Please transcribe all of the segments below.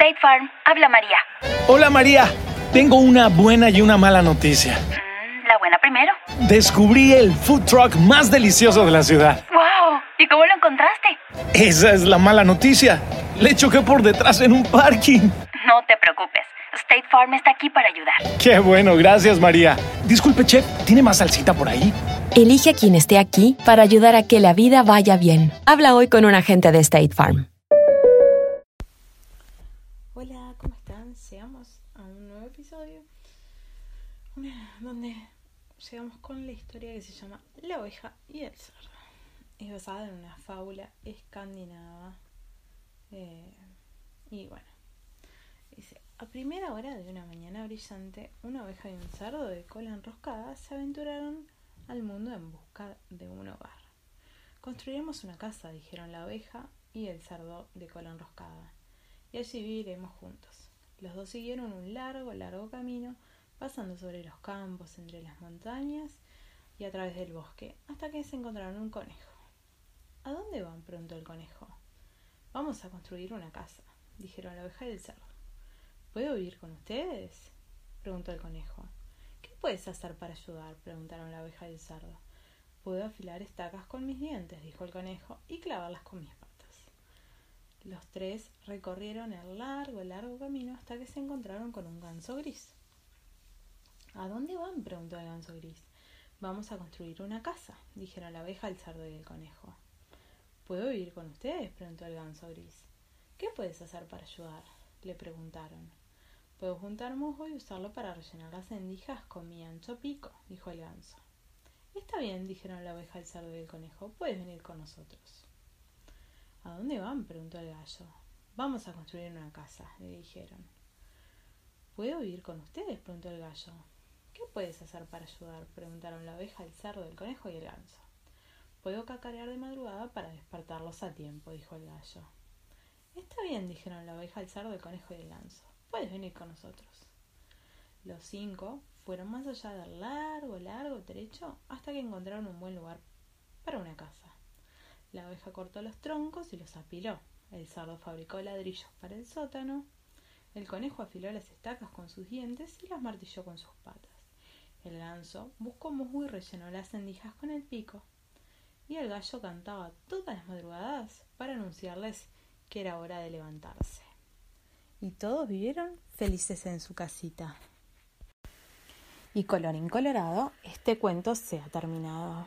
State Farm, habla María. Hola María, tengo una buena y una mala noticia. Mm, la buena primero. Descubrí el food truck más delicioso de la ciudad. ¡Wow! ¿Y cómo lo encontraste? Esa es la mala noticia. Le choqué por detrás en un parking. No te preocupes. State Farm está aquí para ayudar. Qué bueno, gracias María. Disculpe, chef, ¿tiene más salsita por ahí? Elige a quien esté aquí para ayudar a que la vida vaya bien. Habla hoy con un agente de State Farm. A un nuevo episodio donde llegamos con la historia que se llama La oveja y el cerdo. Es basada en una fábula escandinava. Eh, y bueno, dice, a primera hora de una mañana brillante, una oveja y un cerdo de cola enroscada se aventuraron al mundo en busca de un hogar. Construiremos una casa, dijeron la oveja y el cerdo de cola enroscada, y allí viviremos juntos. Los dos siguieron un largo, largo camino, pasando sobre los campos, entre las montañas y a través del bosque, hasta que se encontraron un conejo. ¿A dónde van? preguntó el conejo. Vamos a construir una casa, dijeron la oveja y el cerdo. ¿Puedo vivir con ustedes? preguntó el conejo. ¿Qué puedes hacer para ayudar? preguntaron la oveja y el cerdo. Puedo afilar estacas con mis dientes, dijo el conejo, y clavarlas con mis patas. Los tres recorrieron el largo, largo camino hasta que se encontraron con un ganso gris. ¿A dónde van? preguntó el ganso gris. Vamos a construir una casa, dijeron la oveja, el cerdo y el conejo. ¿Puedo vivir con ustedes? preguntó el ganso gris. ¿Qué puedes hacer para ayudar? le preguntaron. Puedo juntar musgo y usarlo para rellenar las endijas con mi ancho pico, dijo el ganso. Está bien, dijeron la oveja, el cerdo y el conejo. Puedes venir con nosotros. ¿A dónde van? preguntó el gallo. Vamos a construir una casa, le dijeron. ¿Puedo vivir con ustedes? preguntó el gallo. ¿Qué puedes hacer para ayudar? preguntaron la oveja, el cerdo, el conejo y el ganso. Puedo cacarear de madrugada para despertarlos a tiempo, dijo el gallo. Está bien, dijeron la oveja, el cerdo, el conejo y el ganso. Puedes venir con nosotros. Los cinco fueron más allá del largo, largo trecho hasta que encontraron un buen lugar para una casa. La oveja cortó los troncos y los apiló. El cerdo fabricó ladrillos para el sótano. El conejo afiló las estacas con sus dientes y las martilló con sus patas. El ganso buscó musgo y rellenó las endijas con el pico. Y el gallo cantaba todas las madrugadas para anunciarles que era hora de levantarse y todos vivieron felices en su casita. Y colorín colorado, este cuento se ha terminado.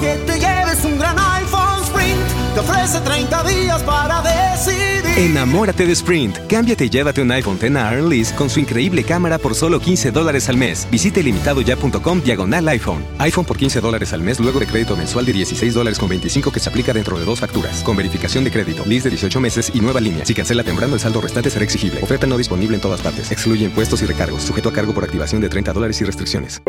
Que te lleves un gran iPhone Sprint. Te ofrece 30 días para decidir. Enamórate de Sprint. Cámbiate y llévate un iPhone X a Lease con su increíble cámara por solo 15 dólares al mes. Visite limitadoya.com diagonal iPhone. iPhone por 15 dólares al mes luego de crédito mensual de 16 dólares con 25 que se aplica dentro de dos facturas. Con verificación de crédito, lease de 18 meses y nueva línea. Si cancela temprano, el saldo restante será exigible. Oferta no disponible en todas partes. Excluye impuestos y recargos. Sujeto a cargo por activación de 30 dólares y restricciones.